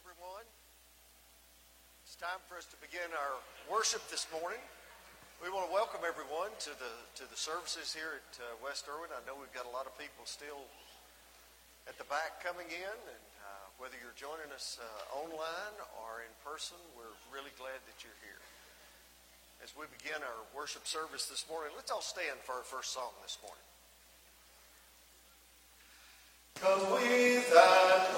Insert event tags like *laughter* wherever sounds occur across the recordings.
everyone. It's time for us to begin our worship this morning. We want to welcome everyone to the to the services here at uh, West Erwin. I know we've got a lot of people still at the back coming in, and uh, whether you're joining us uh, online or in person, we're really glad that you're here. As we begin our worship service this morning, let's all stand for our first song this morning. Come we that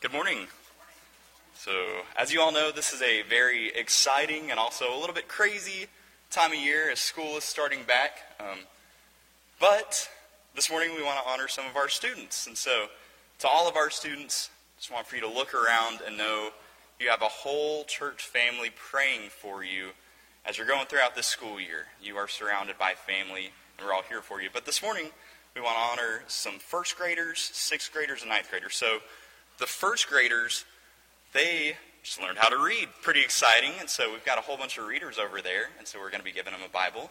Good morning. So, as you all know, this is a very exciting and also a little bit crazy time of year as school is starting back. Um, but this morning we want to honor some of our students. And so, to all of our students, just want for you to look around and know you have a whole church family praying for you as you're going throughout this school year. You are surrounded by family, and we're all here for you. But this morning, we want to honor some first graders, sixth graders, and ninth graders. So, the first graders, they just learned how to read. Pretty exciting. And so we've got a whole bunch of readers over there, and so we're going to be giving them a Bible.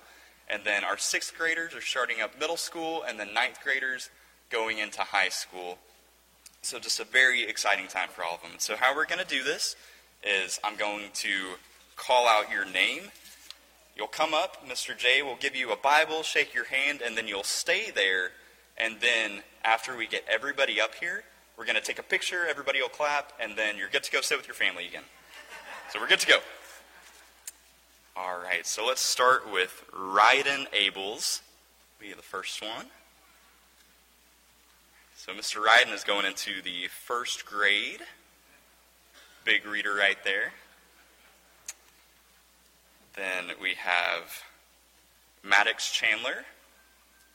And then our sixth graders are starting up middle school, and then ninth graders going into high school. So just a very exciting time for all of them. So how we're going to do this is I'm going to call out your name. You'll come up, Mr. J will give you a Bible, shake your hand, and then you'll stay there. And then after we get everybody up here, we're going to take a picture, everybody will clap, and then you're good to go sit with your family again. So we're good to go. All right, so let's start with Ryden Abels. Be the first one. So Mr. Ryden is going into the first grade. Big reader right there. Then we have Maddox Chandler,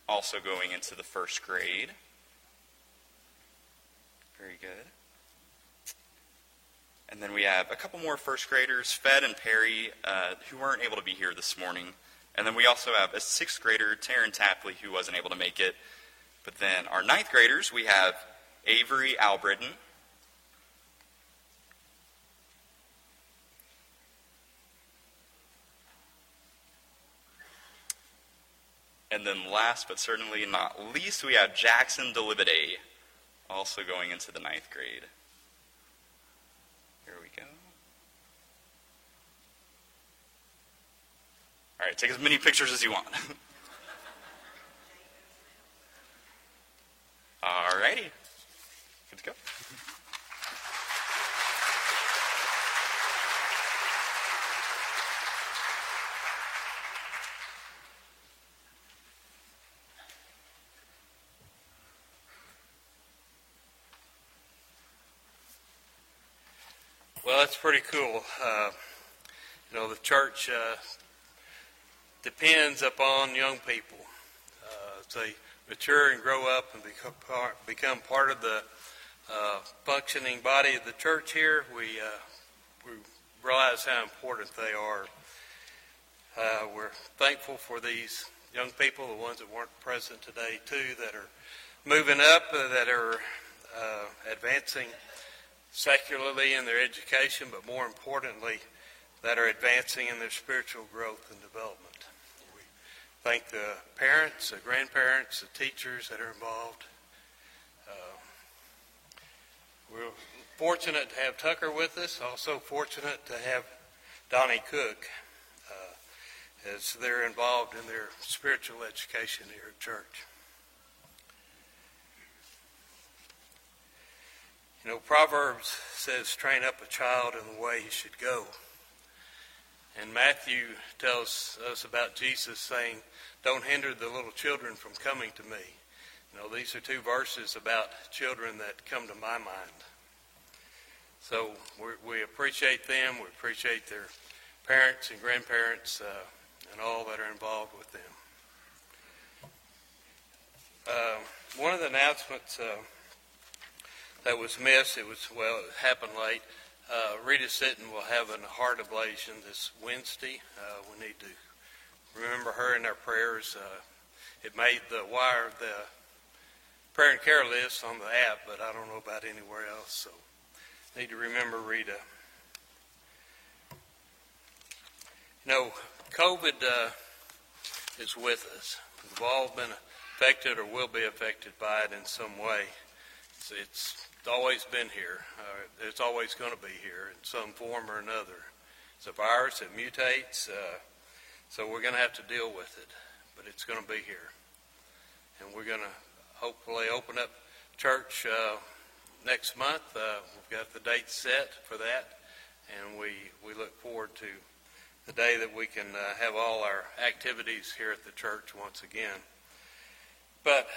also going into the first grade. Very good. And then we have a couple more first graders, Fed and Perry, uh, who weren't able to be here this morning. And then we also have a sixth grader, Taryn Tapley, who wasn't able to make it. But then our ninth graders, we have Avery Albritton. And then last but certainly not least, we have Jackson Delibede also going into the ninth grade. Here we go. All right, take as many pictures as you want. *laughs* All righty. Good to go. Pretty cool. Uh, you know, the church uh, depends upon young people. Uh, they mature and grow up and become part, become part of the uh, functioning body of the church here, we, uh, we realize how important they are. Uh, we're thankful for these young people, the ones that weren't present today, too, that are moving up, that are advancing secularly in their education, but more importantly, that are advancing in their spiritual growth and development. We thank the parents, the grandparents, the teachers that are involved. Uh, we're fortunate to have Tucker with us, also fortunate to have Donnie Cook uh, as they're involved in their spiritual education here at church. You know, Proverbs says, train up a child in the way he should go. And Matthew tells us about Jesus saying, don't hinder the little children from coming to me. You know, these are two verses about children that come to my mind. So we appreciate them. We appreciate their parents and grandparents uh, and all that are involved with them. Uh, one of the announcements uh, that was missed. It was, well, it happened late. Uh, Rita Sitton will have a heart ablation this Wednesday. Uh, we need to remember her in our prayers. Uh, it made the wire, the prayer and care list on the app, but I don't know about anywhere else. So need to remember Rita. You know, COVID uh, is with us. We've all been affected or will be affected by it in some way. It's, it's it's always been here. Uh, it's always going to be here in some form or another. It's a virus. It mutates. Uh, so we're going to have to deal with it. But it's going to be here. And we're going to hopefully open up church uh, next month. Uh, we've got the date set for that. And we, we look forward to the day that we can uh, have all our activities here at the church once again. But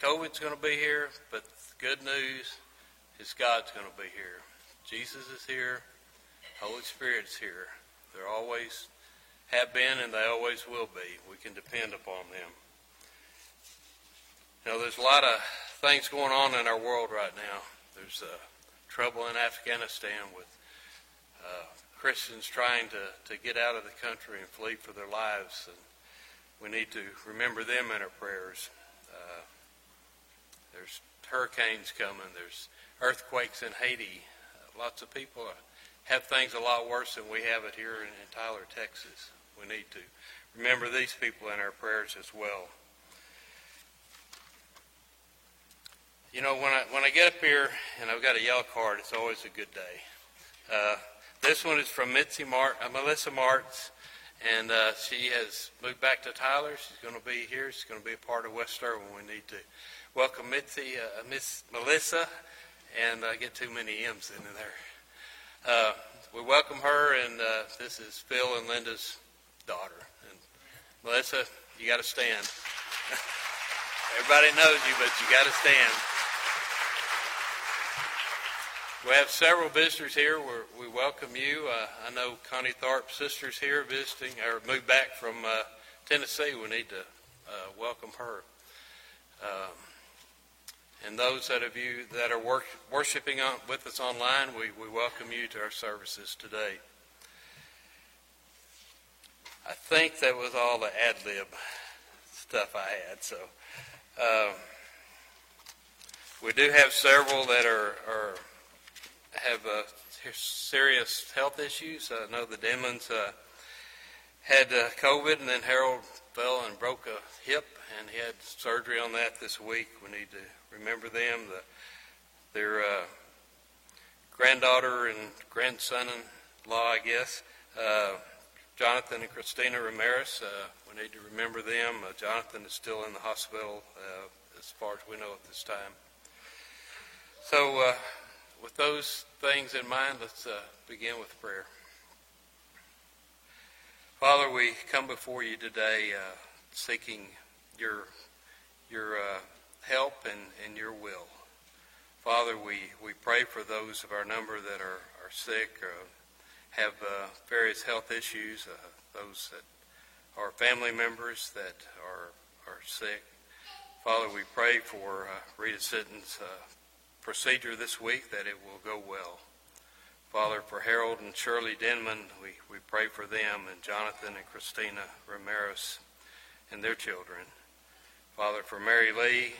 COVID's going to be here, but good news is God's going to be here. Jesus is here. Holy Spirit's here. They're always have been and they always will be. We can depend upon them. You know, there's a lot of things going on in our world right now. There's uh, trouble in Afghanistan with uh, Christians trying to, to get out of the country and flee for their lives. And we need to remember them in our prayers. Uh, there's hurricanes coming. There's earthquakes in Haiti. Uh, lots of people have things a lot worse than we have it here in, Tyler, Texas. We need to remember these people in our prayers as well. You know, when I when I get up here and I've got a yellow card, it's always a good day. Uh, this one is from Mitzi Mart, uh, Melissa Martz, and uh, she has moved back to Tyler. She's going to be here. She's going to be a part of West Erwin. We need to welcome Mitzi, uh, Miss Melissa, and uh, get too many M's in there. Uh, we welcome her, and uh, this is Phil and Linda's daughter. And Melissa, you got to stand. *laughs* Everybody knows you, but you got to stand. We have several visitors here. We're, we welcome you. Uh, I know Connie Tharp's sister's here visiting, or moved back from uh, Tennessee. We need to uh, welcome her. Um, and those that of you that are work, worshiping on, with us online, we, we welcome you to our services today. I think that was all the ad lib stuff I had. So um, we do have several that are, are have serious health issues. I know the Denmans uh, had uh, COVID, and then Harold fell and broke a hip, and he had surgery on that this week. We need to remember them. The, their uh, granddaughter and grandson-in-law, I guess, uh, Jonathan and Christina Ramirez. Uh, we need to remember them. Uh, Jonathan is still in the hospital, uh, as far as we know at this time. So uh, with those things in mind, let's begin with prayer. Father, we come before you today seeking your your uh, help and, and your will. Father, we, we pray for those of our number that are, are sick, or have uh, various health issues, uh, those that are family members that are, are sick. Father, we pray for uh, Rita Sitton's procedure this week that it will go well. Father, for Harold and Shirley Denman, we, we pray for them and Jonathan and Christina Ramirez and their children. Father, for Mary Lee,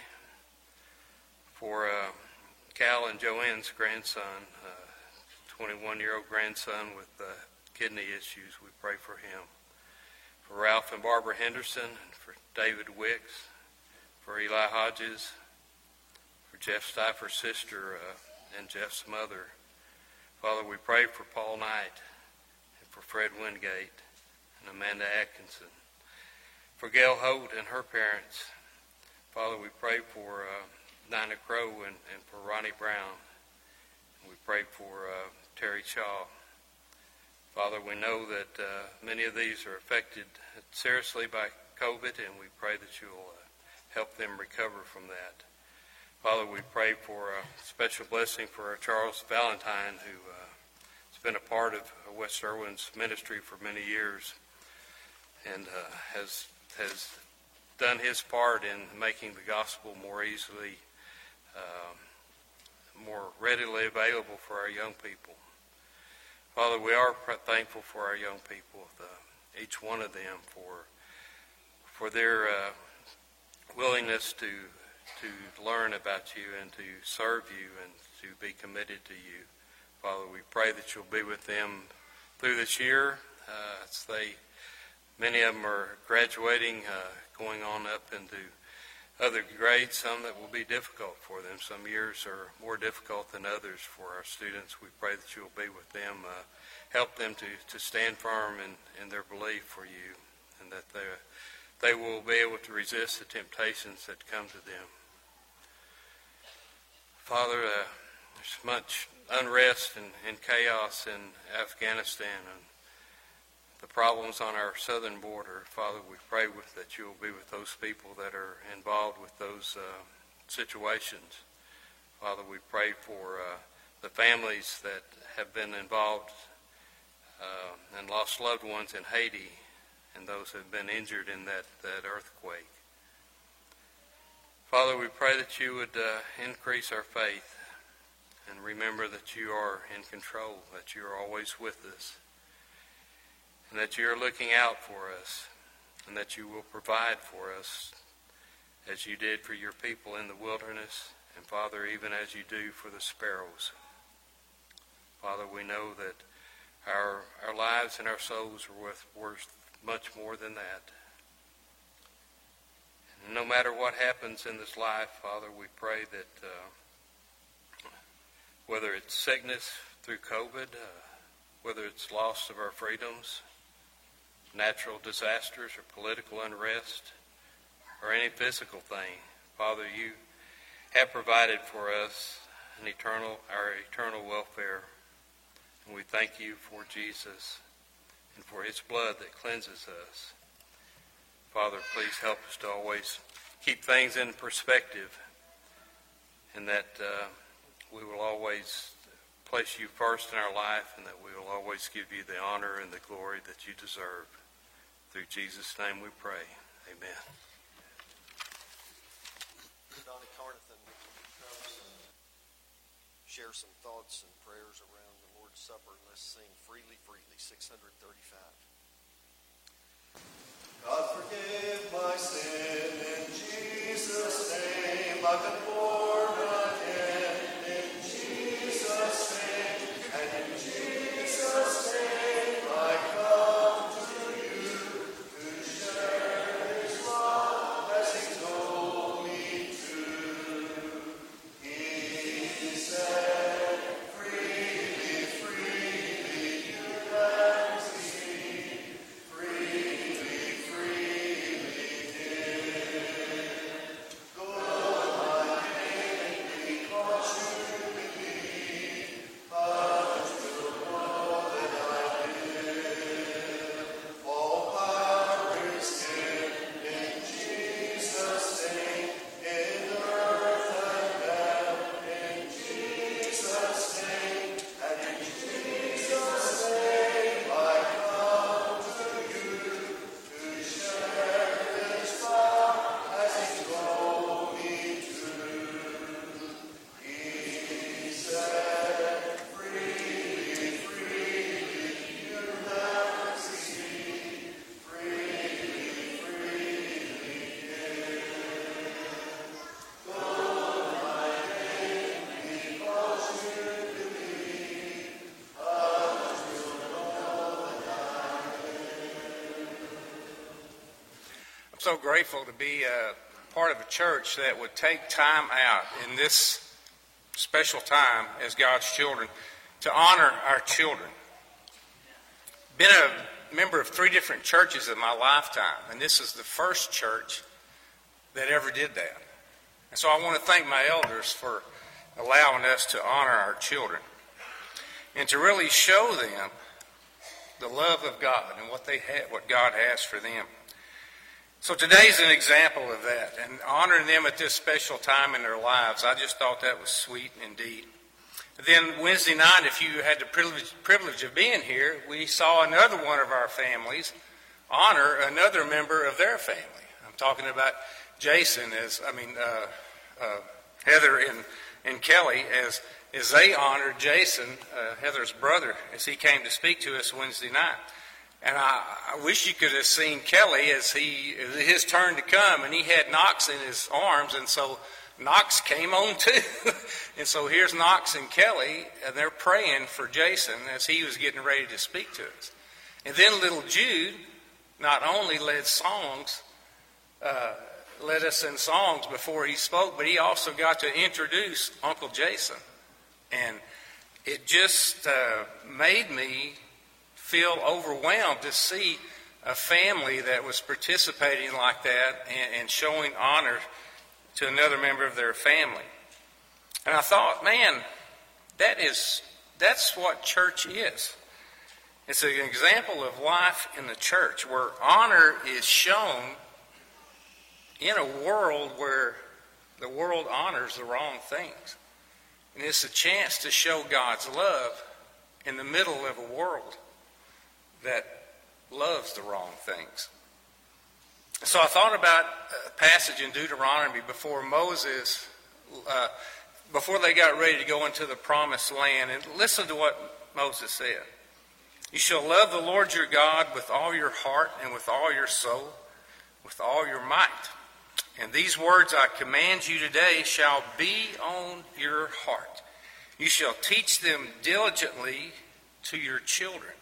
for uh, Cal and Joanne's grandson, 21 uh, year old grandson with uh, kidney issues, we pray for him. For Ralph and Barbara Henderson, for David Wicks, for Eli Hodges, for Jeff Stifer's sister uh, and Jeff's mother. Father, we pray for Paul Knight and for Fred Wingate and Amanda Atkinson. For Gail Holt and her parents. Father, we pray for uh, Nina Crow and, and for Ronnie Brown. We pray for uh, Terry Shaw. Father, we know that uh, many of these are affected seriously by COVID, and we pray that you'll uh, help them recover from that. Father, we pray for a special blessing for Charles Valentine, who uh, has been a part of West Erwin's ministry for many years and uh, has has done his part in making the gospel more easily, uh, more readily available for our young people. Father, we are thankful for our young people, the, each one of them, for for their uh, willingness to to learn about you and to serve you and to be committed to you. Father, we pray that you'll be with them through this year. Uh, as they, many of them are graduating, uh, going on up into other grades, some that will be difficult for them. Some years are more difficult than others for our students. We pray that you'll be with them, uh, help them to, to stand firm in, in their belief for you, and that they, they will be able to resist the temptations that come to them. Father, uh, there's much unrest and, and, chaos in Afghanistan and the problems on our southern border. Father, we pray with, that you will be with those people that are involved with those uh, situations. Father, we pray for uh, the families that have been involved uh, and lost loved ones in Haiti and those who have been injured in that, that earthquake. Father, we pray that you would uh, increase our faith and remember that you are in control, that you are always with us, and that you are looking out for us, and that you will provide for us as you did for your people in the wilderness, and Father, even as you do for the sparrows. Father, we know that our, our lives and our souls are worth, worth much more than that. And no matter what happens in this life, Father, we pray that uh, whether it's sickness through COVID, uh, whether it's loss of our freedoms, natural disasters, or political unrest, or any physical thing, Father, you have provided for us an eternal, our eternal welfare. And we thank you for Jesus and for his blood that cleanses us. Father, please help us to always keep things in perspective and that uh, we will always place you first in our life and that we will always give you the honor and the glory that you deserve. Through Jesus' name we pray. Amen. Donnie Carnathan share some thoughts and prayers around the Lord's Supper. And let's sing Freely, Freely, 635. God forgive my sin in Jesus' name. I've been born so grateful to be a part of a church that would take time out in this special time as God's children to honor our children. Been a member of three different churches in my lifetime, and this is the first church that ever did that. And so I want to thank my elders for allowing us to honor our children and to really show them the love of God and what they have, what God has for them. So today's an example of that, and honoring them at this special time in their lives. I just thought that was sweet indeed. Then Wednesday night, if you had the privilege, privilege of being here, we saw another one of our families honor another member of their family. I'm talking about Jason, as I mean uh, uh, Heather and and Kelly, as as they honored Jason, uh, Heather's brother, as he came to speak to us Wednesday night. And I, I wish you could have seen Kelly as he his turn to come, and he had Knox in his arms, and so Knox came on too. *laughs* and so here's Knox and Kelly, and they're praying for Jason as he was getting ready to speak to us. And then little Jude not only led songs, uh, led us in songs before he spoke, but he also got to introduce Uncle Jason. And it just uh, made me feel overwhelmed to see a family that was participating like that and, and showing honor to another member of their family. And I thought, man, that is that's what church is. It's an example of life in the church where honor is shown in a world where the world honors the wrong things. And it's a chance to show God's love in the middle of a world that loves the wrong things. So I thought about a passage in Deuteronomy before Moses, uh, before they got ready to go into the promised land. And listen to what Moses said. You shall love the Lord your God with all your heart and with all your soul, with all your might. And these words I command you today shall be on your heart. You shall teach them diligently to your children,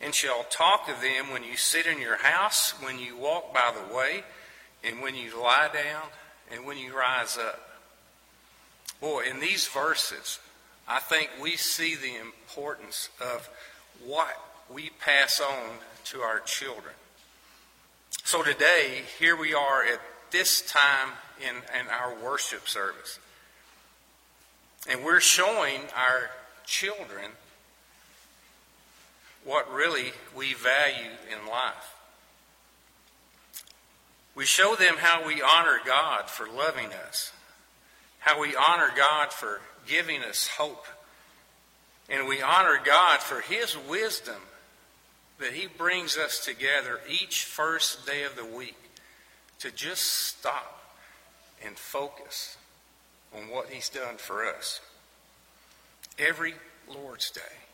and shall talk of them when you sit in your house, when you walk by the way, and when you lie down, and when you rise up. Boy, in these verses, I think we see the importance of what we pass on to our children. So today, here we are at this time in, in our worship service. And we're showing our children what really we value in life. We show them how we honor God for loving us, how we honor God for giving us hope, and we honor God for His wisdom that He brings us together each first day of the week to just stop and focus on what He's done for us. Every Lord's Day.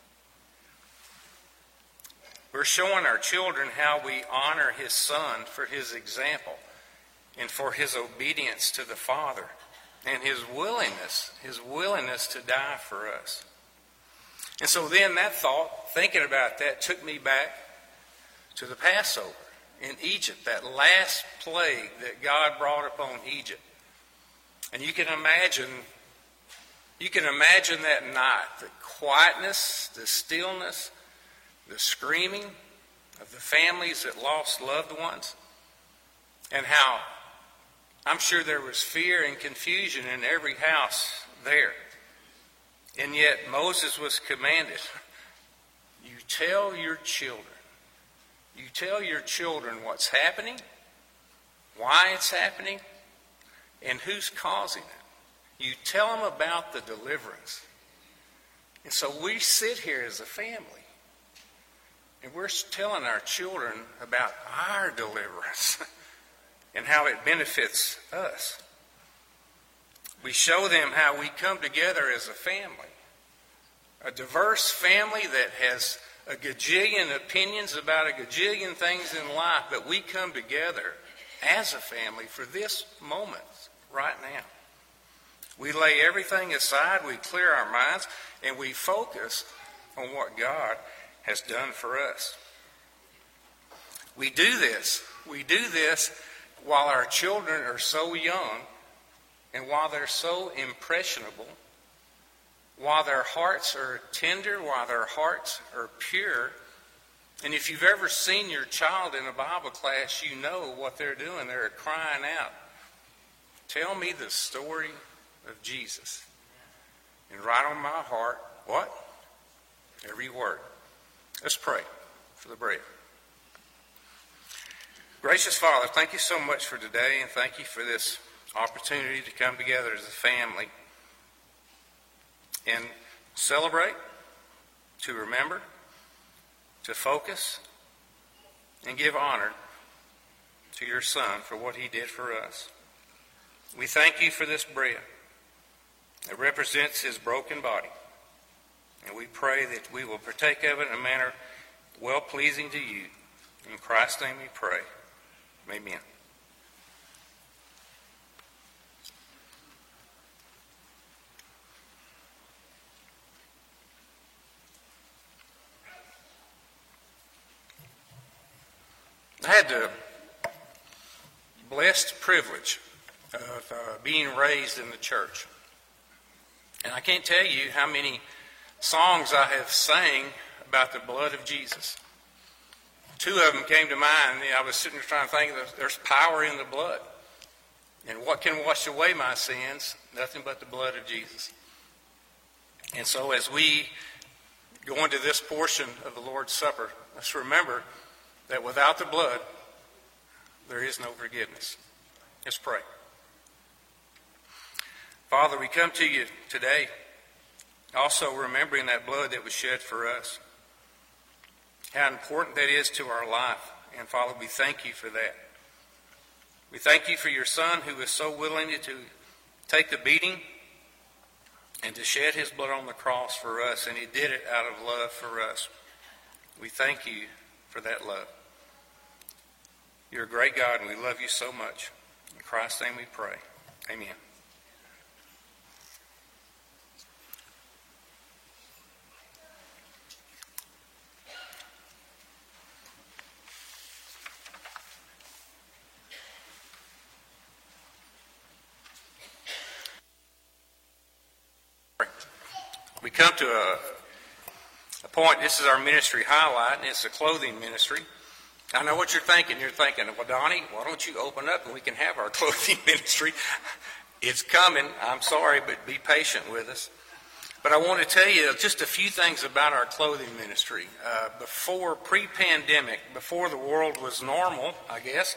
We're showing our children how we honor His Son for His example and for His obedience to the Father and His willingness, His willingness to die for us. And so then that thought, thinking about that, took me back to the Passover in Egypt, that last plague that God brought upon Egypt. And you can imagine, you can imagine that night, the quietness, the stillness, the screaming of the families that lost loved ones, and how I'm sure there was fear and confusion in every house there. And yet Moses was commanded, you tell your children, you tell your children what's happening, why it's happening, and who's causing it. You tell them about the deliverance. And so we sit here as a family and we're telling our children about our deliverance *laughs* and how it benefits us. We show them how we come together as a family, a diverse family that has a gajillion opinions about a gajillion things in life, but we come together as a family for this moment right now. We lay everything aside, we clear our minds, and we focus on what God has done for us. We do this. We do this while our children are so young and while they're so impressionable, while their hearts are tender, while their hearts are pure. And if you've ever seen your child in a Bible class, you know what they're doing. They're crying out, Tell me the story of Jesus. And right on my heart, what? Every word. Let's pray for the bread. Gracious Father, thank you so much for today, and thank you for this opportunity to come together as a family and celebrate, to remember, to focus, and give honor to your Son for what he did for us. We thank you for this bread that represents his broken body. And we pray that we will partake of it in a manner well pleasing to you. In Christ's name we pray. Amen. I had the blessed privilege of uh, being raised in the church. And I can't tell you how many songs I have sang about the blood of Jesus. Two of them came to mind. I was sitting there trying to think, there's power in the blood. And what can wash away my sins? Nothing but the blood of Jesus. And so as we go into this portion of the Lord's Supper, let's remember that without the blood, there is no forgiveness. Let's pray. Father, we come to you today also remembering that blood that was shed for us. How important that is to our life. And Father, we thank you for that. We thank you for your Son who was so willing to take the beating and to shed his blood on the cross for us, and he did it out of love for us. We thank you for that love. You're a great God, and we love you so much. In Christ's name we pray. Amen. We come to a, a point, this is our ministry highlight, and it's a clothing ministry. I know what you're thinking. You're thinking, well, Donnie, why don't you open up and we can have our *laughs* clothing ministry? It's coming. I'm sorry, but be patient with us. But I want to tell you just a few things about our clothing ministry. Uh, before pre pandemic, before the world was normal, I guess,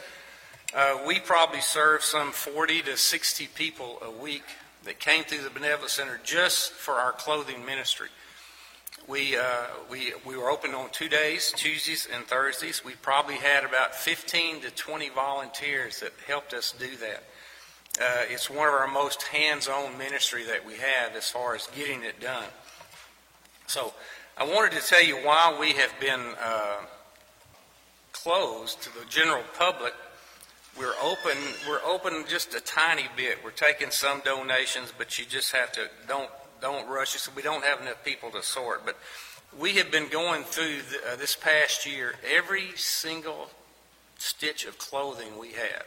uh, we probably served some 40 to 60 people a week that came through the Benevolent Center just for our clothing ministry. We, uh, we, we were open on two days, Tuesdays and Thursdays. We probably had about 15 to 20 volunteers that helped us do that. Uh, it's one of our most hands-on ministry that we have as far as getting it done. So I wanted to tell you why we have been uh, closed to the general public. We're open. We're open just a tiny bit. We're taking some donations, but you just have to don't don't rush. So we don't have enough people to sort. But we have been going through the, uh, this past year every single stitch of clothing we have.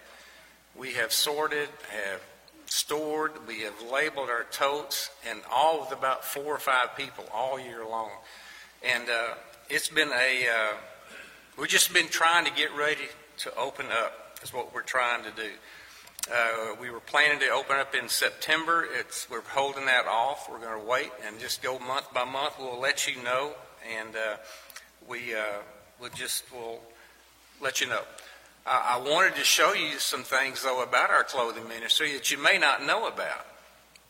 We have sorted, have stored, we have labeled our totes, and all with about four or five people all year long. And uh, it's been a, uh, we've just been trying to get ready to open up, is what we're trying to do. Uh, we were planning to open up in September. It's, we're holding that off. We're going to wait and just go month by month. We'll let you know, and uh, we uh, we'll just will let you know. I wanted to show you some things, though, about our clothing ministry that you may not know about.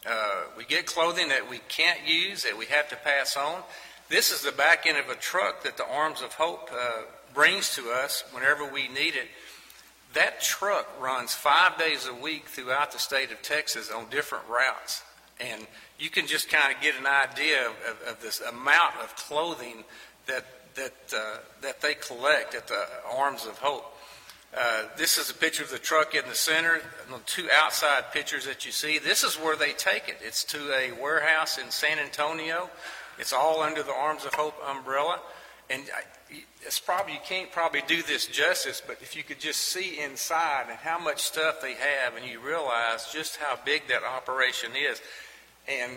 Uh, we get clothing that we can't use, that we have to pass on. This is the back end of a truck that the Arms of Hope uh, brings to us whenever we need it. That truck runs five days a week throughout the state of Texas on different routes. And you can just kind of get an idea of, of, this amount of clothing that, that, uh, that they collect at the Arms of Hope. Uh, this is a picture of the truck in the center. The two outside pictures that you see, this is where they take it. It's to a warehouse in San Antonio. It's all under the Arms of Hope umbrella. And it's probably you can't probably do this justice, but if you could just see inside and how much stuff they have, and you realize just how big that operation is. And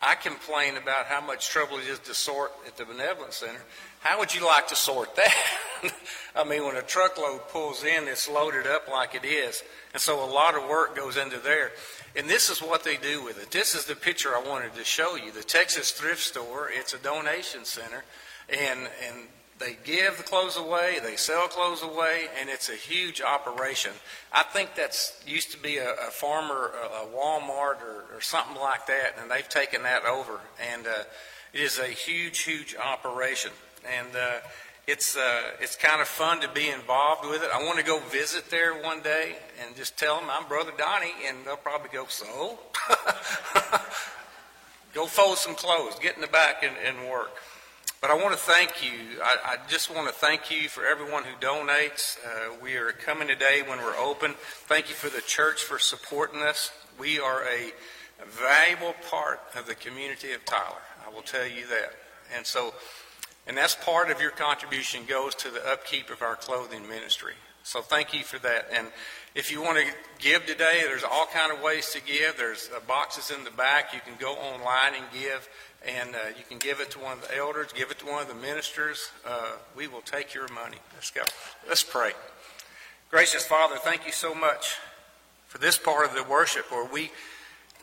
I complain about how much trouble it is to sort at the Benevolent Center. How would you like to sort that? *laughs* I mean, when a truckload pulls in, it's loaded up like it is. And so a lot of work goes into there. And this is what they do with it. This is the picture I wanted to show you. The Texas Thrift Store, it's a donation center. And, and they give the clothes away, they sell clothes away, and it's a huge operation. I think that's used to be a, a farmer, a, a Walmart, or, or, something like that, and they've taken that over. And uh, it is a huge, huge operation. And uh, it's uh, it's kind of fun to be involved with it. I want to go visit there one day and just tell them I'm Brother Donnie, and they'll probably go, so. *laughs* go fold some clothes, get in the back and, and work. But I want to thank you. I, I, just want to thank you for everyone who donates. Uh, we are coming today when we're open. Thank you for the church for supporting us. We are a valuable part of the community of Tyler. I will tell you that. And so, and that's part of your contribution goes to the upkeep of our clothing ministry. So thank you for that. And if you want to give today, there's all kind of ways to give. There's uh, boxes in the back. You can go online and give and uh, you can give it to one of the elders, give it to one of the ministers. Uh, we will take your money. Let's go. Let's pray. Gracious Father, thank you so much for this part of the worship where we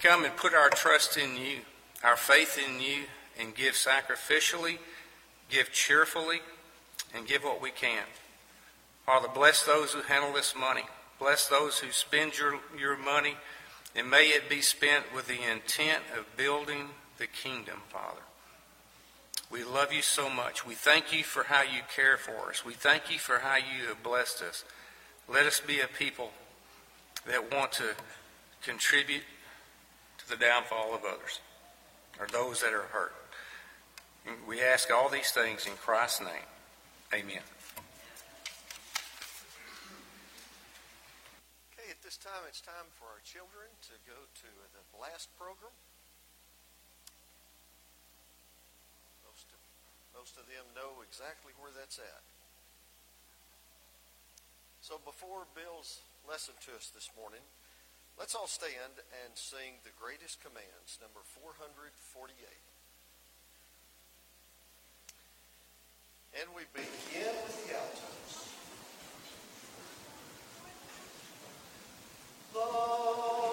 come and put our trust in you, our faith in you, and give sacrificially, give cheerfully, and give what we can. Father, bless those who handle this money. Bless those who spend your, your money, and may it be spent with the intent of building the kingdom, Father. We love you so much. We thank you for how you care for us. We thank you for how you have blessed us. Let us be a people that want to contribute to the downfall of others or those that are hurt. We ask all these things in Christ's name. Amen. this time, it's time for our children to go to the blast program. Most of, most of them know exactly where that's at. So before Bill's lesson to us this morning, let's all stand and sing the greatest commands, number 448. And we begin with the altar. Love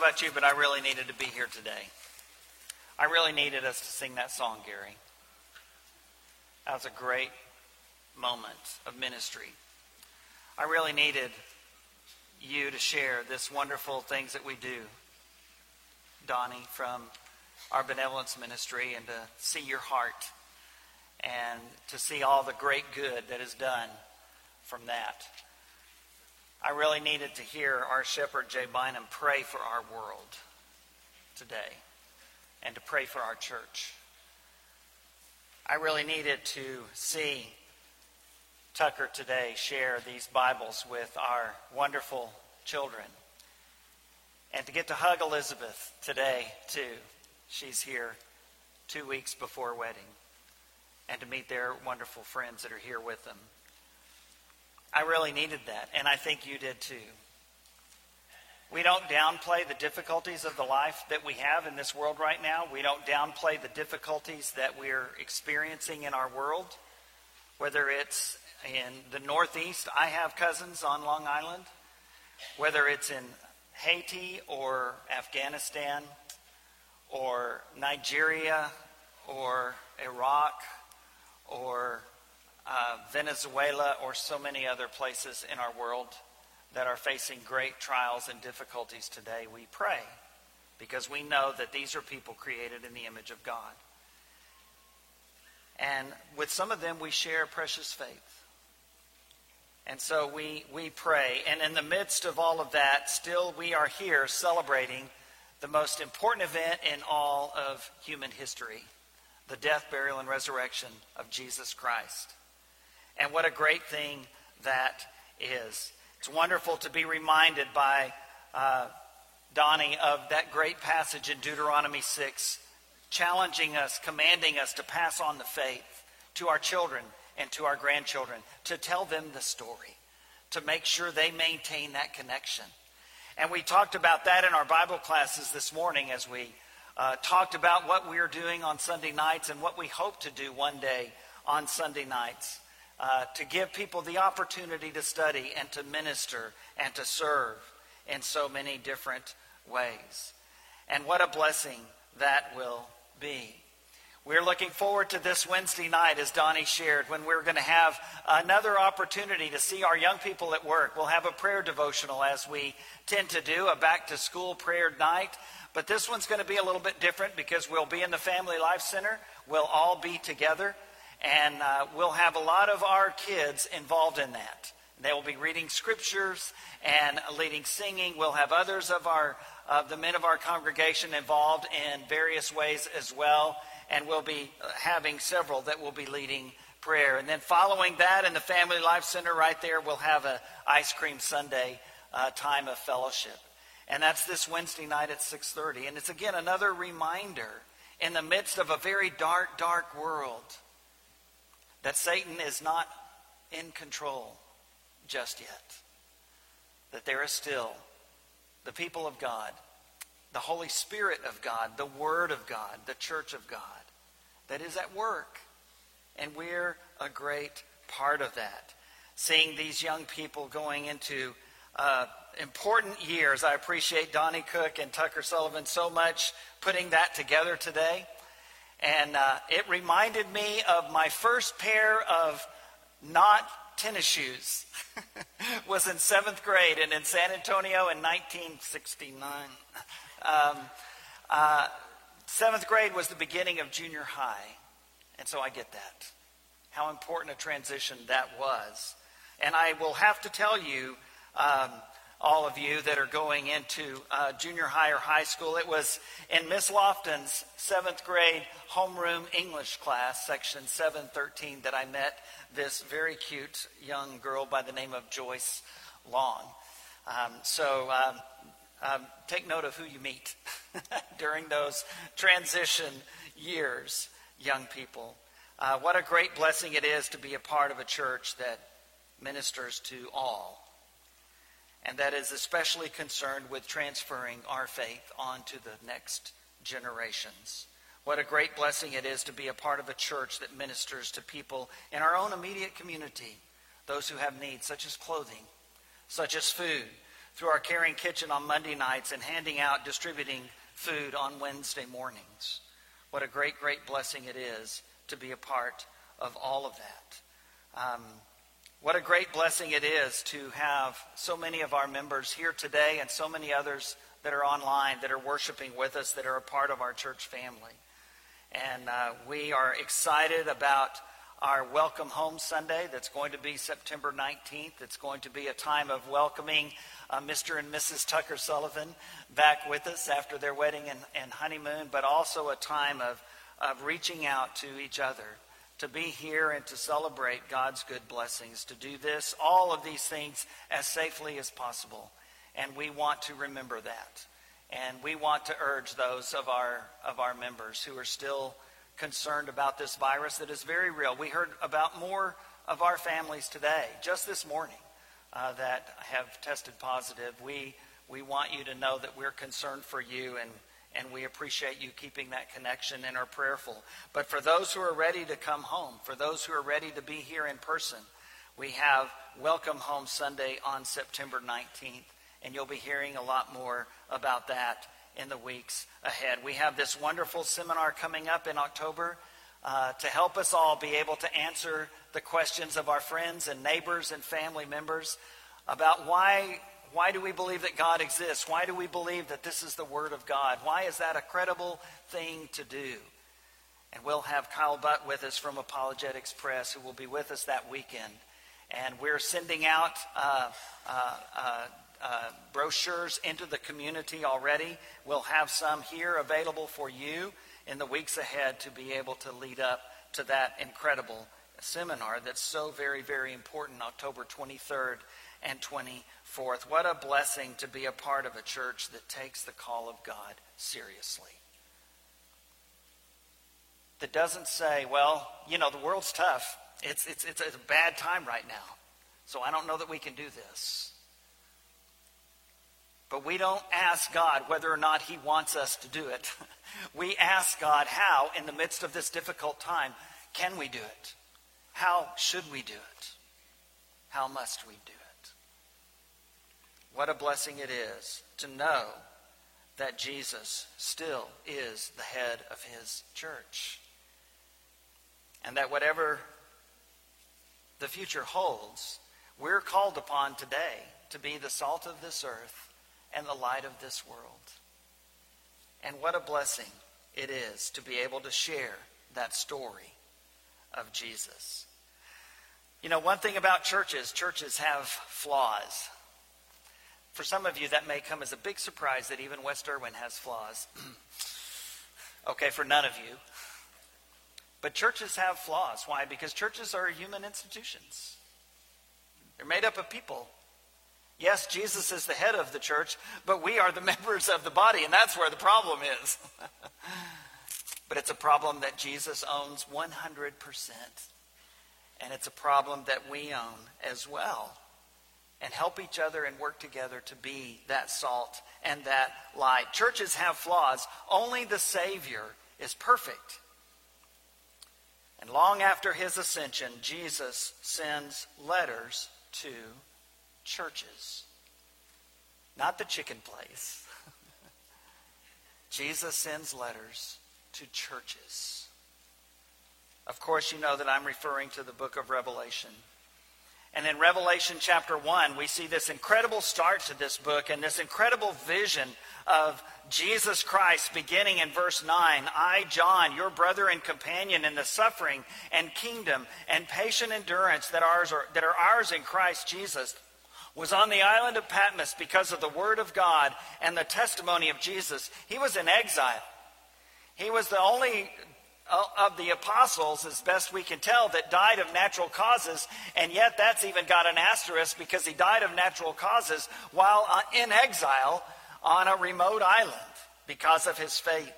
about you, but I really needed to be here today. I really needed us to sing that song, Gary. That was a great moment of ministry. I really needed you to share this wonderful things that we do, Donnie, from our benevolence ministry, and to see your heart and to see all the great good that is done from that. I really needed to hear our shepherd, Jay Bynum, pray for our world today and to pray for our church. I really needed to see Tucker today share these Bibles with our wonderful children and to get to hug Elizabeth today, too. She's here two weeks before wedding and to meet their wonderful friends that are here with them. I really needed that, and I think you did too. We don't downplay the difficulties of the life that we have in this world right now. We don't downplay the difficulties that we're experiencing in our world, whether it's in the Northeast. I have cousins on Long Island, whether it's in Haiti or Afghanistan or Nigeria or Iraq or uh, Venezuela, or so many other places in our world that are facing great trials and difficulties today, we pray because we know that these are people created in the image of God. And with some of them, we share precious faith. And so we, we pray. And in the midst of all of that, still we are here celebrating the most important event in all of human history the death, burial, and resurrection of Jesus Christ. And what a great thing that is. It's wonderful to be reminded by uh, Donnie of that great passage in Deuteronomy 6, challenging us, commanding us to pass on the faith, to our children and to our grandchildren, to tell them the story, to make sure they maintain that connection. And we talked about that in our Bible classes this morning as we uh, talked about what we are doing on Sunday nights and what we hope to do one day on Sunday nights uh, to give people the opportunity to study and to minister and to serve in so many different ways. And what a blessing that will be. We're looking forward to this Wednesday night, as Donnie shared, when we're going to have another opportunity to see our young people at work. We'll have a prayer devotional, as we tend to do, a back to school prayer night. But this one's going to be a little bit different because we'll be in the Family Life Center. We'll all be together, and uh, we'll have a lot of our kids involved in that. They will be reading scriptures and leading singing. We'll have others of our of the men of our congregation involved in various ways as well and we'll be having several that will be leading prayer. And then following that in the Family Life Center right there, we'll have a ice cream sundae uh, time of fellowship. And that's this Wednesday night at 6:30. And it's again another reminder in the midst of a very dark, dark world that Satan is not in control just yet. That there is still the people of God the Holy Spirit of God, the Word of God, the church of God that is at work. And we're a great part of that. Seeing these young people going into uh, important years. I appreciate Donnie Cook and Tucker Sullivan so much putting that together today. And uh, it reminded me of my first pair of not tennis shoes. *laughs* was in seventh grade and in San Antonio in 1969. Um, uh, seventh grade was the beginning of junior high, and so I get that. How important a transition that was. And I will have to tell you, um, all of you that are going into uh, junior high or high school, it was in Miss Lofton's seventh grade homeroom English class, section 713, that I met this very cute young girl by the name of Joyce Long. Um, so um, um, take note of who you meet *laughs* during those transition years, young people. Uh, what a great blessing it is to be a part of a church that ministers to all and that is especially concerned with transferring our faith on to the next generations. What a great blessing it is to be a part of a church that ministers to people in our own immediate community, those who have needs, such as clothing, such as food, through our caring kitchen on Monday nights and handing out, distributing food on Wednesday mornings. What a great, great blessing it is to be a part of all of that. Um, what a great blessing it is to have so many of our members here today and so many others that are online that are worshiping with us that are a part of our church family. And uh, we are excited about our Welcome Home Sunday that's going to be September 19th. It's going to be a time of welcoming uh, Mr. and Mrs. Tucker Sullivan back with us after their wedding and, and honeymoon, but also a time of, of reaching out to each other to be here and to celebrate God's good blessings, to do this, all of these things as safely as possible. And we want to remember that. And we want to urge those of our, of our members who are still concerned about this virus that is very real. We heard about more of our families today, just this morning, uh, that have tested positive. We, we want you to know that we're concerned for you and, and we appreciate you keeping that connection and are prayerful. But for those who are ready to come home, for those who are ready to be here in person, we have Welcome Home Sunday on September 19th, and you'll be hearing a lot more about that in the weeks ahead. We have this wonderful seminar coming up in October uh, to help us all be able to answer the questions of our friends and neighbors and family members about why why do we believe that God exists? Why do we believe that this is the Word of God? Why is that a credible thing to do? And we'll have Kyle Butt with us from Apologetics Press, who will be with us that weekend. And we're sending out uh, uh, uh, uh brochures into the community already. We'll have some here available for you in the weeks ahead to be able to lead up to that incredible seminar that's so very, very important, October 23rd and 24th. What a blessing to be a part of a church that takes the call of God seriously. that doesn't say, well, you know, the world's tough. It's, it's, it's a bad time right now. So I don't know that we can do this. But we don't ask God whether or not He wants us to do it. *laughs* we ask God how, in the midst of this difficult time, can we do it? How should we do it? How must we do it? What a blessing it is to know that Jesus still is the head of his church. And that whatever the future holds, we're called upon today to be the salt of this earth and the light of this world. And what a blessing it is to be able to share that story of Jesus. You know, one thing about churches, churches have flaws. For some of you, that may come as a big surprise that even West Erwin has flaws. *clears throat* okay, for none of you. But churches have flaws. Why? Because churches are human institutions. They're made up of people. Yes, Jesus is the head of the church, but we are the *laughs* members of the body, and that's where the problem is. *laughs* but it's a problem that Jesus owns 100%. And it's a problem that we own as well. And help each other and work together to be that salt and that light. Churches have flaws. Only the Savior is perfect. And long after his ascension, Jesus sends letters to churches, not the chicken place. *laughs* Jesus sends letters to churches. Of course, you know that I'm referring to the book of Revelation. And in Revelation chapter 1, we see this incredible start to this book and this incredible vision of Jesus Christ beginning in verse 9. I, John, your brother and companion in the suffering and kingdom and patient endurance that, ours are, that are ours in Christ Jesus, was on the island of Patmos because of the word of God and the testimony of Jesus. He was in exile. He was the only of the apostles, as best we can tell, that died of natural causes, and yet that's even got an asterisk because he died of natural causes while uh, in exile on a remote island because of his faith.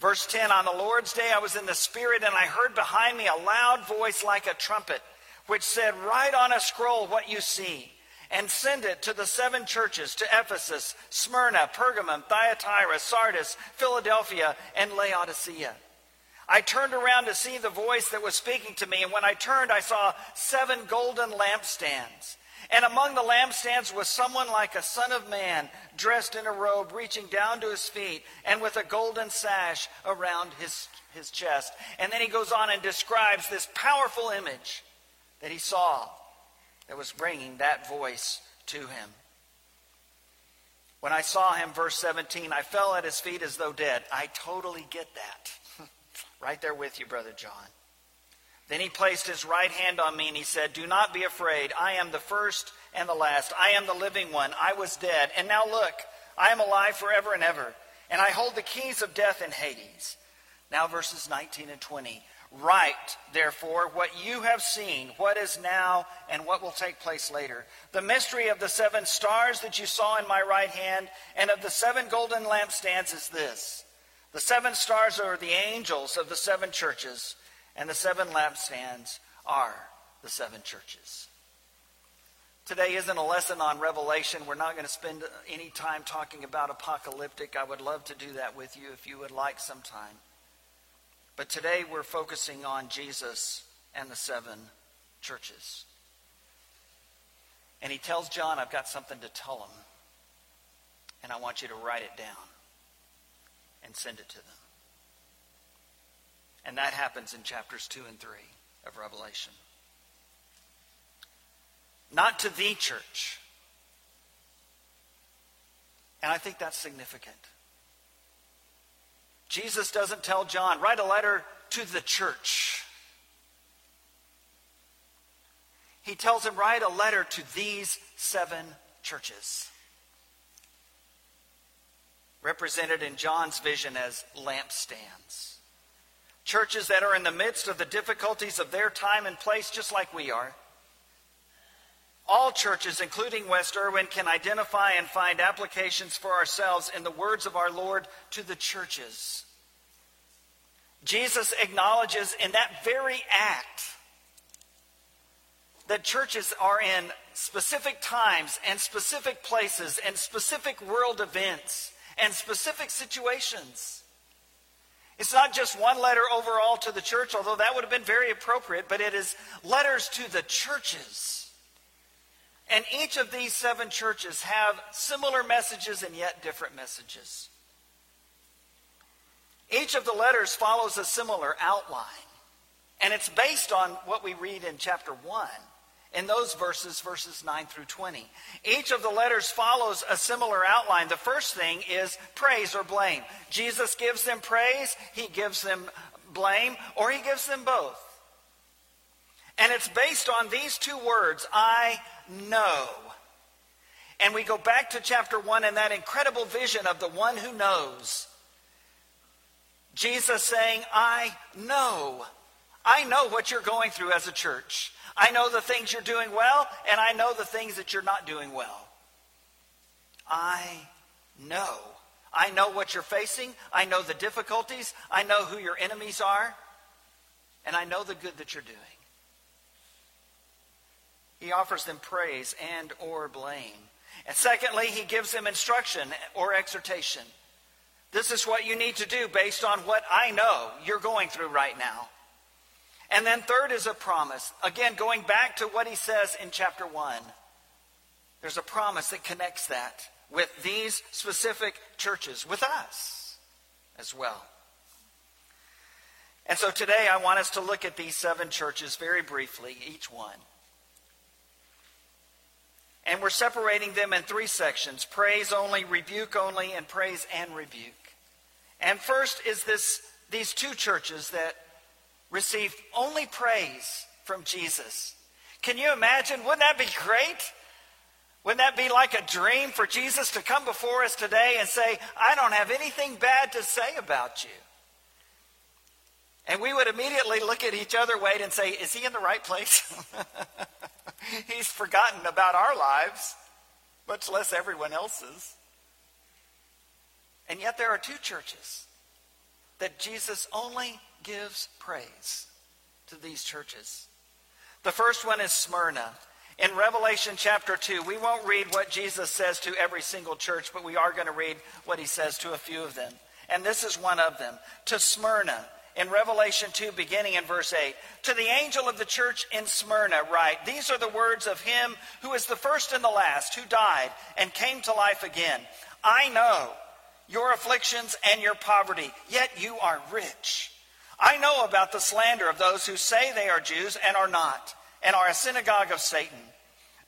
Verse 10 On the Lord's day I was in the Spirit, and I heard behind me a loud voice like a trumpet, which said, Write on a scroll what you see and send it to the seven churches to Ephesus, Smyrna, Pergamum, Thyatira, Sardis, Philadelphia, and Laodicea. I turned around to see the voice that was speaking to me, and when I turned, I saw seven golden lampstands. And among the lampstands was someone like a son of man, dressed in a robe reaching down to his feet, and with a golden sash around his, his chest. And then he goes on and describes this powerful image that he saw that was bringing that voice to him. When I saw him, verse 17, I fell at his feet as though dead. I totally get that. Right there with you, Brother John. Then he placed his right hand on me and he said, Do not be afraid. I am the first and the last. I am the living one. I was dead. And now look, I am alive forever and ever. And I hold the keys of death and Hades. Now, verses 19 and 20. Write, therefore, what you have seen, what is now, and what will take place later. The mystery of the seven stars that you saw in my right hand and of the seven golden lampstands is this. The seven stars are the angels of the seven churches, and the seven lampstands are the seven churches. Today isn't a lesson on Revelation. We're not going to spend any time talking about apocalyptic. I would love to do that with you if you would like sometime. But today we're focusing on Jesus and the seven churches. And he tells John, I've got something to tell him. And I want you to write it down and send it to them. And that happens in chapters 2 and 3 of Revelation. Not to the church. And I think that's significant. Jesus doesn't tell John, write a letter to the church. He tells him, write a letter to these seven churches represented in John's vision as lampstands. Churches that are in the midst of the difficulties of their time and place, just like we are. All churches, including West Erwin, can identify and find applications for ourselves in the words of our Lord to the churches. Jesus acknowledges in that very act that churches are in specific times and specific places and specific world events and specific situations. It's not just one letter overall to the church, although that would have been very appropriate, but it is letters to the churches. And each of these seven churches have similar messages and yet different messages. Each of the letters follows a similar outline. And it's based on what we read in chapter 1 in those verses, verses 9 through 20. Each of the letters follows a similar outline. The first thing is praise or blame. Jesus gives them praise, he gives them blame, or he gives them both. And it's based on these two words I know. And we go back to chapter 1 and that incredible vision of the one who knows. Jesus saying, I know. I know what you're going through as a church. I know the things you're doing well, and I know the things that you're not doing well. I know. I know what you're facing. I know the difficulties. I know who your enemies are. And I know the good that you're doing. He offers them praise and or blame. And secondly, he gives them instruction or exhortation. This is what you need to do based on what I know you're going through right now. And then third is a promise. Again, going back to what he says in chapter 1. There's a promise that connects that with these specific churches, with us as well. And so today I want us to look at these seven churches very briefly, each one. And we're separating them in three sections praise only, rebuke only, and praise and rebuke. And first is this, these two churches that received only praise from Jesus. Can you imagine? Wouldn't that be great? Wouldn't that be like a dream for Jesus to come before us today and say, I don't have anything bad to say about you? And we would immediately look at each other, wait, and say, Is he in the right place? *laughs* He's forgotten about our lives, much less everyone else's. And yet there are two churches that Jesus only gives praise to these churches. The first one is Smyrna. In Revelation chapter 2, we won't read what Jesus says to every single church, but we are going to read what he says to a few of them. And this is one of them. To Smyrna, in Revelation 2, beginning in verse 8, to the angel of the church in Smyrna, write, These are the words of him who is the first and the last, who died and came to life again. I know your afflictions and your poverty, yet you are rich. I know about the slander of those who say they are Jews and are not, and are a synagogue of Satan.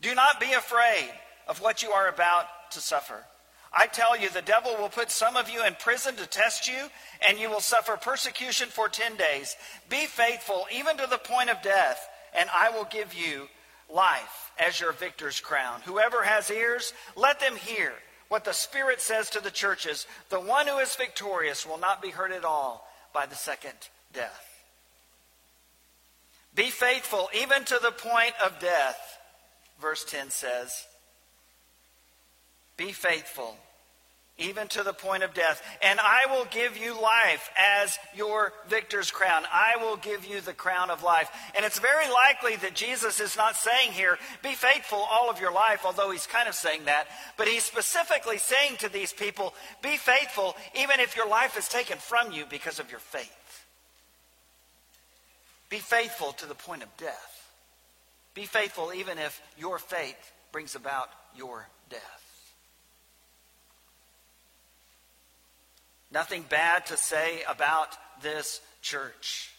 Do not be afraid of what you are about to suffer. I tell you, the devil will put some of you in prison to test you, and you will suffer persecution for ten days. Be faithful even to the point of death, and I will give you life as your victor's crown. Whoever has ears, let them hear what the Spirit says to the churches. The one who is victorious will not be hurt at all by the second death. Be faithful even to the point of death, verse 10 says. Be faithful even to the point of death. And I will give you life as your victor's crown. I will give you the crown of life. And it's very likely that Jesus is not saying here, be faithful all of your life, although he's kind of saying that. But he's specifically saying to these people, be faithful even if your life is taken from you because of your faith. Be faithful to the point of death. Be faithful even if your faith brings about your death. Nothing bad to say about this church.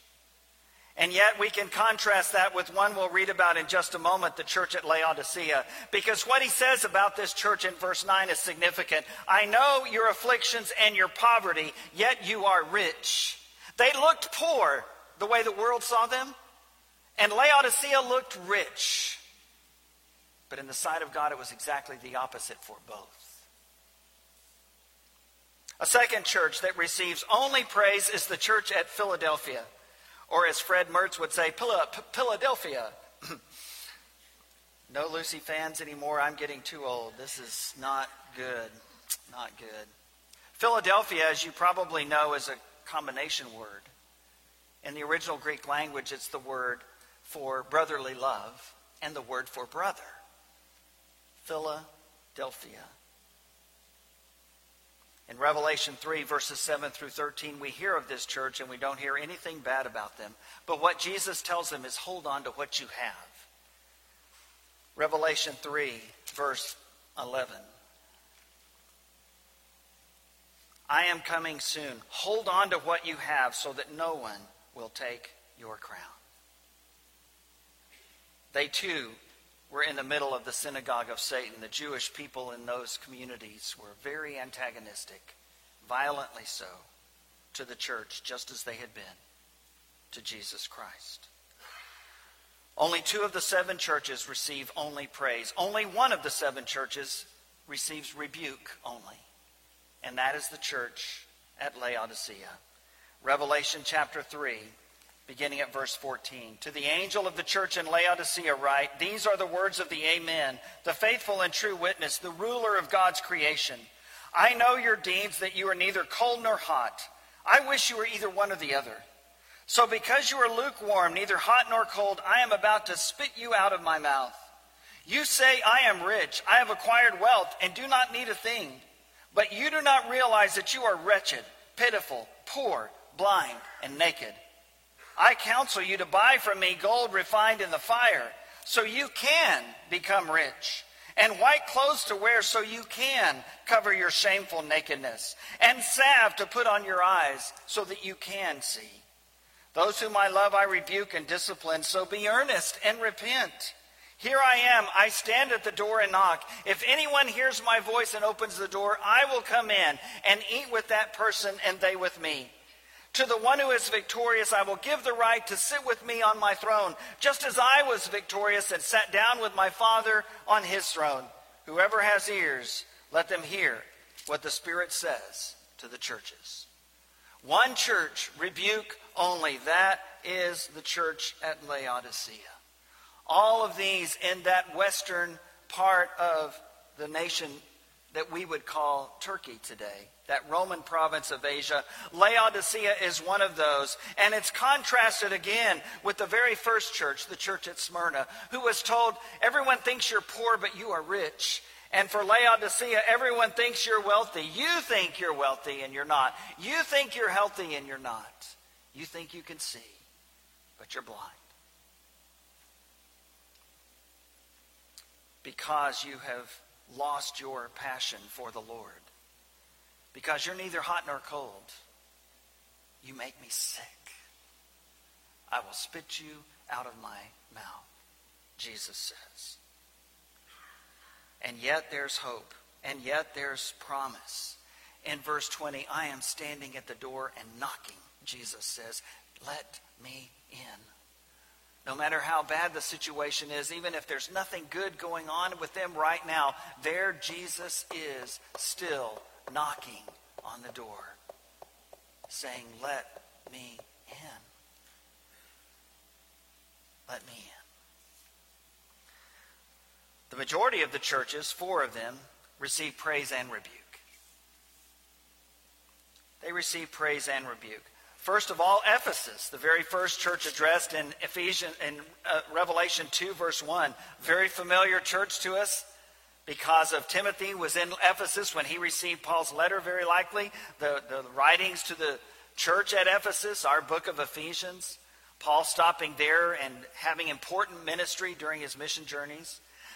And yet we can contrast that with one we'll read about in just a moment, the church at Laodicea. Because what he says about this church in verse 9 is significant. I know your afflictions and your poverty, yet you are rich. They looked poor, the way the world saw them. And Laodicea looked rich. But in the sight of God, it was exactly the opposite for both. A second church that receives only praise is the church at Philadelphia, or as Fred Mertz would say, Philadelphia. *clears throat* no Lucy fans anymore. I'm getting too old. This is not good. Not good. Philadelphia, as you probably know, is a combination word. In the original Greek language, it's the word for brotherly love and the word for brother. Philadelphia. In Revelation 3, verses 7 through 13, we hear of this church and we don't hear anything bad about them. But what Jesus tells them is hold on to what you have. Revelation 3, verse 11. I am coming soon. Hold on to what you have so that no one will take your crown. They too were in the middle of the synagogue of Satan. The Jewish people in those communities were very antagonistic, violently so, to the church, just as they had been to Jesus Christ. Only two of the seven churches receive only praise. Only one of the seven churches receives rebuke only, and that is the church at Laodicea. Revelation chapter 3, beginning at verse 14. To the angel of the church in Laodicea, write These are the words of the Amen, the faithful and true witness, the ruler of God's creation. I know your deeds, that you are neither cold nor hot. I wish you were either one or the other. So because you are lukewarm, neither hot nor cold, I am about to spit you out of my mouth. You say, I am rich, I have acquired wealth, and do not need a thing. But you do not realize that you are wretched, pitiful, poor, blind, and naked. I counsel you to buy from me gold refined in the fire, so you can become rich, and white clothes to wear, so you can cover your shameful nakedness, and salve to put on your eyes, so that you can see. Those whom I love, I rebuke and discipline, so be earnest and repent. Here I am. I stand at the door and knock. If anyone hears my voice and opens the door, I will come in and eat with that person and they with me. To the one who is victorious, I will give the right to sit with me on my throne, just as I was victorious and sat down with my Father on his throne. Whoever has ears, let them hear what the Spirit says to the churches. One church, rebuke only. That is the church at Laodicea. All of these in that western part of the nation that we would call Turkey today that Roman province of Asia. Laodicea is one of those. And it's contrasted again with the very first church, the church at Smyrna, who was told, everyone thinks you're poor, but you are rich. And for Laodicea, everyone thinks you're wealthy. You think you're wealthy and you're not. You think you're healthy and you're not. You think you can see, but you're blind. Because you have lost your passion for the Lord because you're neither hot nor cold. You make me sick. I will spit you out of my mouth, Jesus says. And yet there's hope, and yet there's promise. In verse 20, I am standing at the door and knocking, Jesus says. Let me in. No matter how bad the situation is, even if there's nothing good going on with them right now, there Jesus is still knocking on the door, saying, Let me in. Let me in. The majority of the churches, four of them, receive praise and rebuke. They receive praise and rebuke. First of all, Ephesus, the very first church addressed in Ephesians in uh, Revelation 2 verse 1, very familiar church to us because of Timothy was in Ephesus when he received Paul's letter, very likely. The, the writings to the church at Ephesus, our book of Ephesians. Paul stopping there and having important ministry during his mission journeys.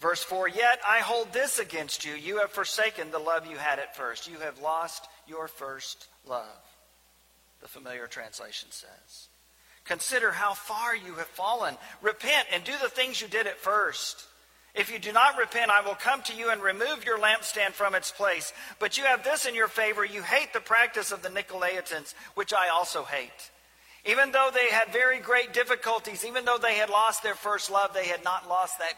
Verse 4 Yet I hold this against you. You have forsaken the love you had at first. You have lost your first love, the familiar translation says. Consider how far you have fallen. Repent and do the things you did at first. If you do not repent, I will come to you and remove your lampstand from its place. But you have this in your favor you hate the practice of the Nicolaitans, which I also hate. Even though they had very great difficulties, even though they had lost their first love, they had not lost that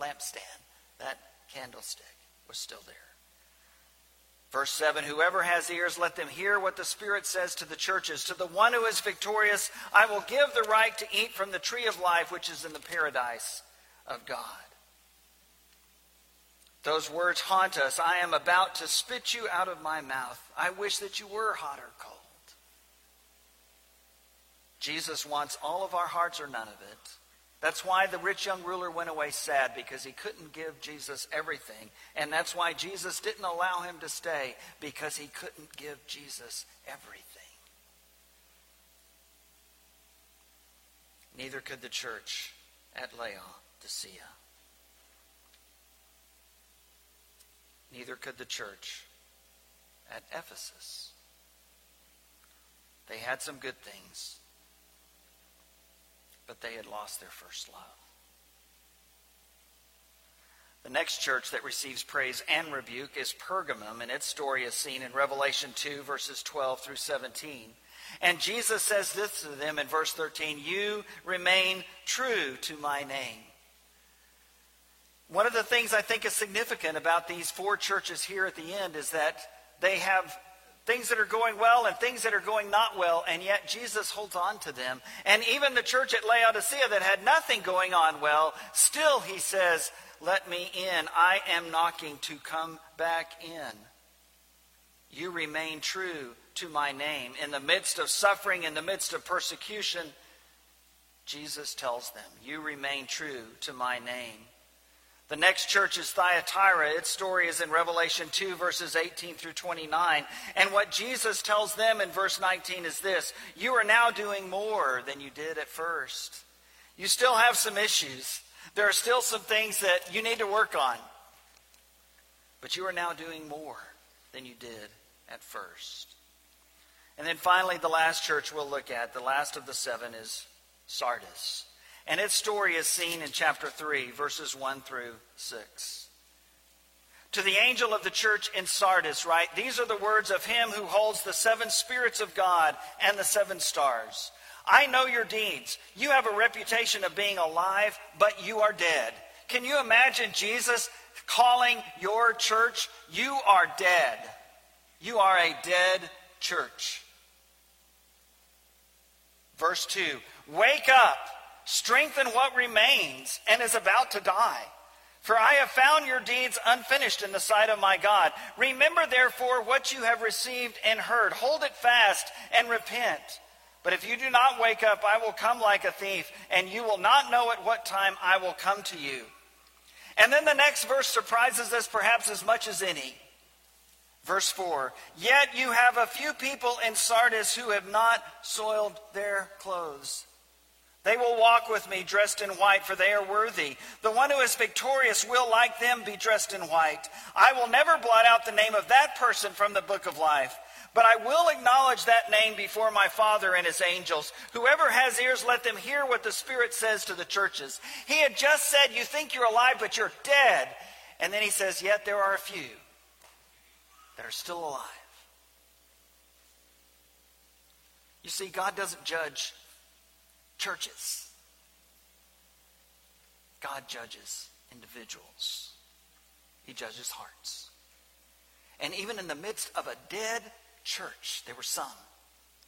lampstand. That candlestick was still there. Verse 7 Whoever has ears, let them hear what the Spirit says to the churches. To the one who is victorious, I will give the right to eat from the tree of life, which is in the paradise of God. Those words haunt us. I am about to spit you out of my mouth. I wish that you were hot or cold. Jesus wants all of our hearts or none of it. That's why the rich young ruler went away sad because he couldn't give Jesus everything. And that's why Jesus didn't allow him to stay because he couldn't give Jesus everything. Neither could the church at Laodicea. Neither could the church at Ephesus. They had some good things, but they had lost their first love. The next church that receives praise and rebuke is Pergamum, and its story is seen in Revelation 2, verses 12 through 17. And Jesus says this to them in verse 13 You remain true to my name. One of the things I think is significant about these four churches here at the end is that they have things that are going well and things that are going not well, and yet Jesus holds on to them. And even the church at Laodicea that had nothing going on well, still he says, Let me in. I am knocking to come back in. You remain true to my name. In the midst of suffering, in the midst of persecution, Jesus tells them, You remain true to my name. The next church is Thyatira. Its story is in Revelation 2, verses 18 through 29. And what Jesus tells them in verse 19 is this You are now doing more than you did at first. You still have some issues. There are still some things that you need to work on. But you are now doing more than you did at first. And then finally, the last church we'll look at, the last of the seven, is Sardis. And its story is seen in chapter 3, verses 1 through 6. To the angel of the church in Sardis, write, These are the words of him who holds the seven spirits of God and the seven stars. I know your deeds. You have a reputation of being alive, but you are dead. Can you imagine Jesus calling your church, You are dead? You are a dead church. Verse 2 Wake up strengthen what remains and is about to die. For I have found your deeds unfinished in the sight of my God. Remember, therefore, what you have received and heard. Hold it fast and repent. But if you do not wake up, I will come like a thief, and you will not know at what time I will come to you. And then the next verse surprises us perhaps as much as any. Verse 4 Yet you have a few people in Sardis who have not soiled their clothes. They will walk with me dressed in white, for they are worthy. The one who is victorious will, like them, be dressed in white. I will never blot out the name of that person from the book of life, but I will acknowledge that name before my Father and his angels. Whoever has ears, let them hear what the Spirit says to the churches. He had just said, You think you're alive, but you're dead. And then he says, Yet there are a few that are still alive. You see, God doesn't judge churches. God judges individuals, He judges hearts. And even in the midst of a dead church, there were some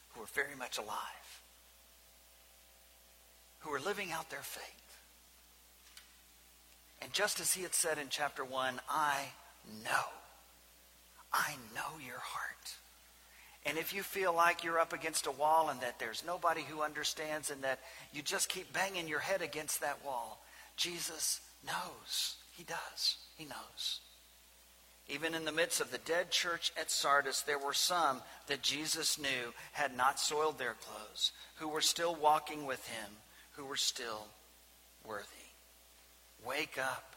who were very much alive, who were living out their faith. And just as he had said in chapter 1, I know, I know your heart. And if you feel like you're up against a wall and that there's nobody who understands and that you just keep banging your head against that wall, Jesus knows. He does. He knows. Even in the midst of the dead church at Sardis, there were some that Jesus knew had not soiled their clothes, who were still walking with him, who were still worthy. Wake up,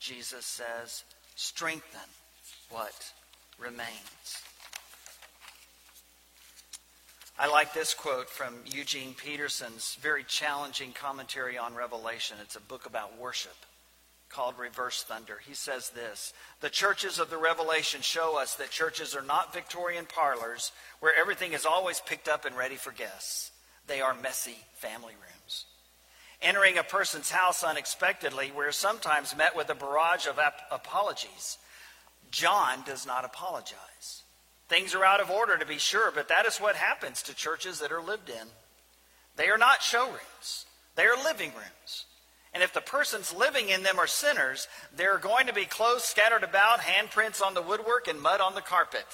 Jesus says. Strengthen what remains. I like this quote from Eugene Peterson's very challenging commentary on Revelation. It's a book about worship called Reverse Thunder. He says this The churches of the Revelation show us that churches are not Victorian parlors where everything is always picked up and ready for guests. they are messy family rooms. Entering a person's house unexpectedly, we're sometimes met with a barrage of ap- apologies. John does not apologize. Things are out of order, to be sure, but that is what happens to churches that are lived in. They are not showrooms, they are living rooms. And if the persons living in them are sinners, there are going to be clothes scattered about, handprints on the woodwork, and mud on the carpet.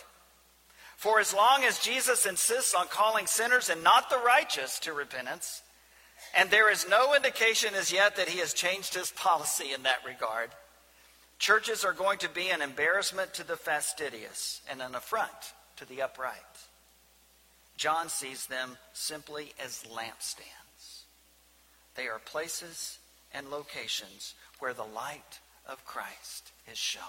For as long as Jesus insists on calling sinners and not the righteous to repentance, and there is no indication as yet that he has changed his policy in that regard, churches are going to be an embarrassment to the fastidious and an affront to the upright. John sees them simply as lampstands. They are places and locations where the light of Christ is shown.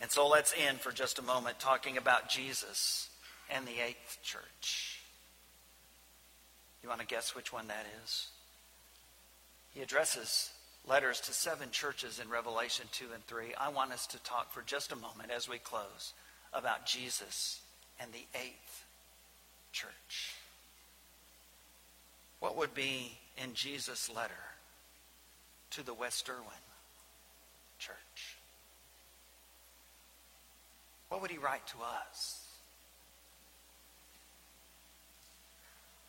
And so let's end for just a moment talking about Jesus and the eighth church. You want to guess which one that is? He addresses letters to seven churches in Revelation 2 and 3. I want us to talk for just a moment as we close about Jesus and the eighth church. What would be in Jesus' letter to the West Erwin church? What would he write to us?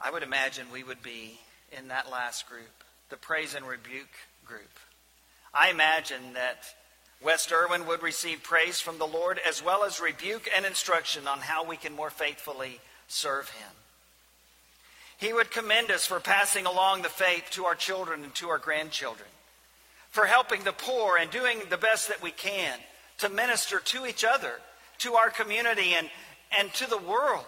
I would imagine we would be in that last group, the praise and rebuke group. I imagine that West Erwin would receive praise from the Lord as well as rebuke and instruction on how we can more faithfully serve him. He would commend us for passing along the faith to our children and to our grandchildren, for helping the poor and doing the best that we can to minister to each other, to our community, and, and to the world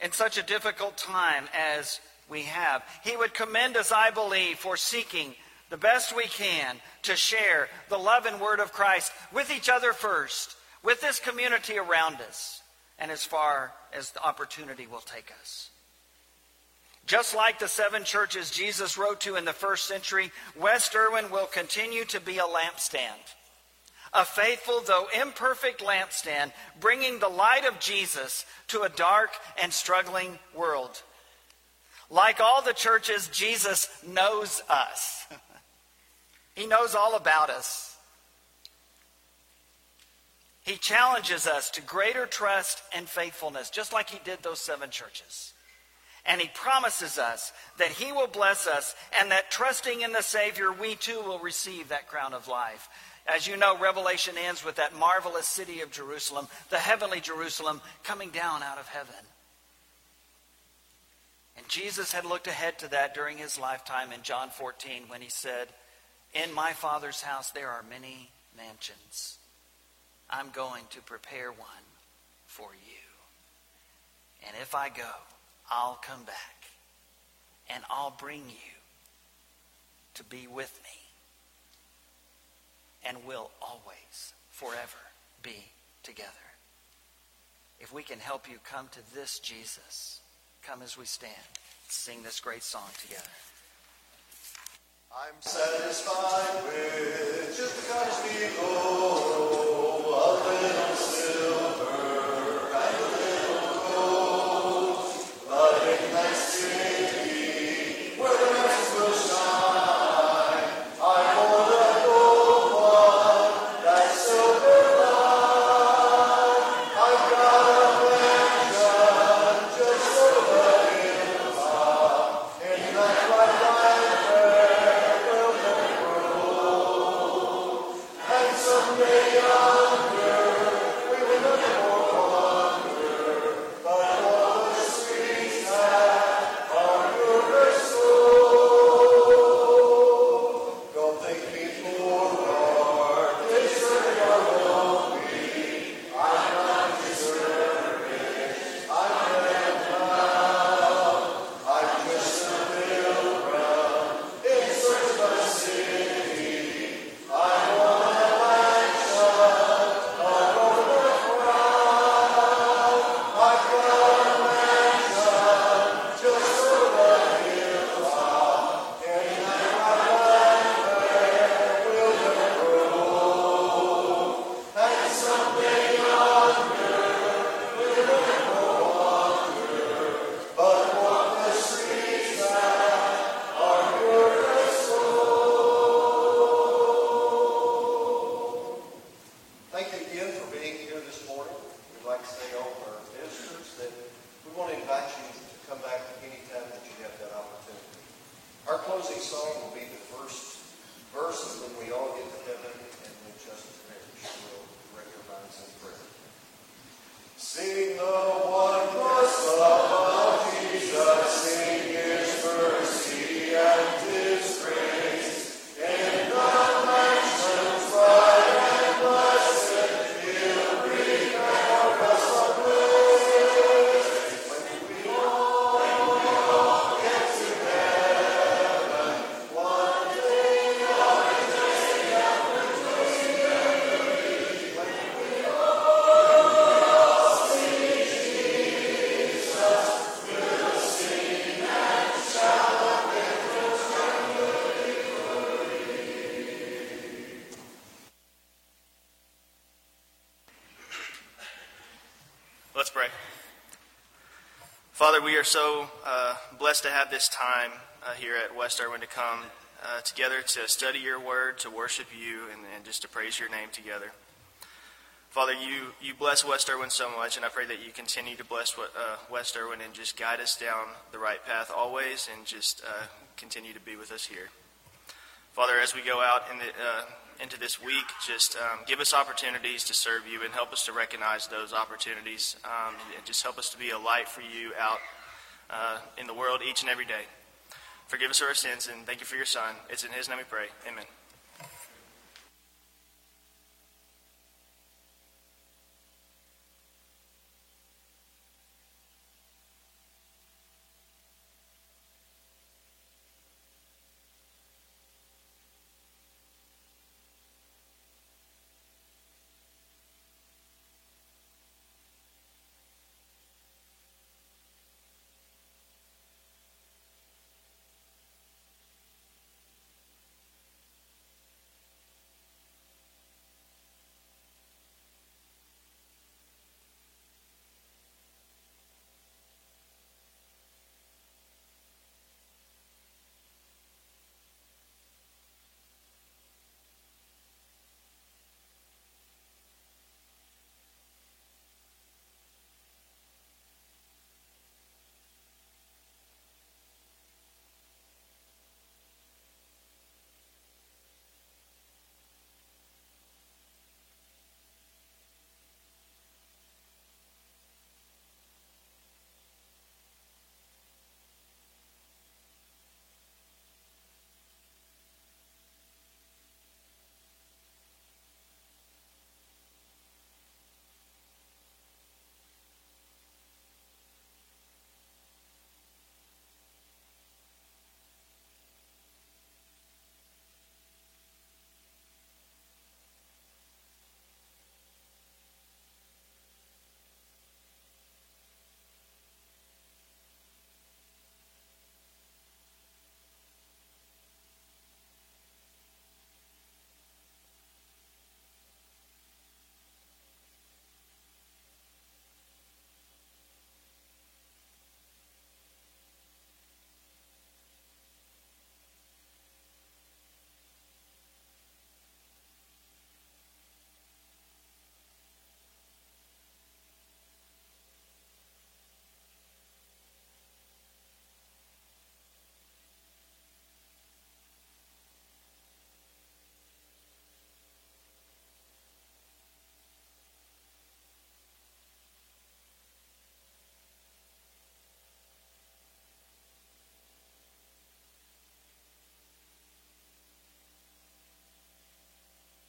in such a difficult time as we have. He would commend us, I believe, for seeking the best we can to share the love and word of Christ with each other first, with this community around us, and as far as the opportunity will take us. Just like the seven churches Jesus wrote to in the first century, West Erwin will continue to be a lampstand. A faithful, though imperfect lampstand, bringing the light of Jesus to a dark and struggling world. Like all the churches, Jesus knows us. he knows all about us. He challenges us to greater trust and faithfulness, just like he did those seven churches. And he promises us that he will bless us and that trusting in the Savior, we too will receive that crown of life. As you know, Revelation ends with that marvelous city of Jerusalem, the heavenly Jerusalem, coming down out of heaven. And Jesus had looked ahead to that during his lifetime in John 14 when he said, In my Father's house there are many mansions. I'm going to prepare one for you. And if I go, I'll come back and I'll bring you to be with me and will always, forever be together. If we can help you come to this Jesus, come as we stand, sing this great song together. I'm satisfied with just because we go we are so uh, blessed to have this time uh, here at West Erwin to come uh, together to study your word, to worship you, and, and just to praise your name together. Father, you, you bless West Erwin so much, and I pray that you continue to bless what, uh, West Erwin and just guide us down the right path always, and just uh, continue to be with us here. Father, as we go out in the, uh, into this week, just um, give us opportunities to serve you and help us to recognize those opportunities. Um, and just help us to be a light for you out uh, in the world each and every day. Forgive us our sins and thank you for your Son. It's in His name we pray. Amen.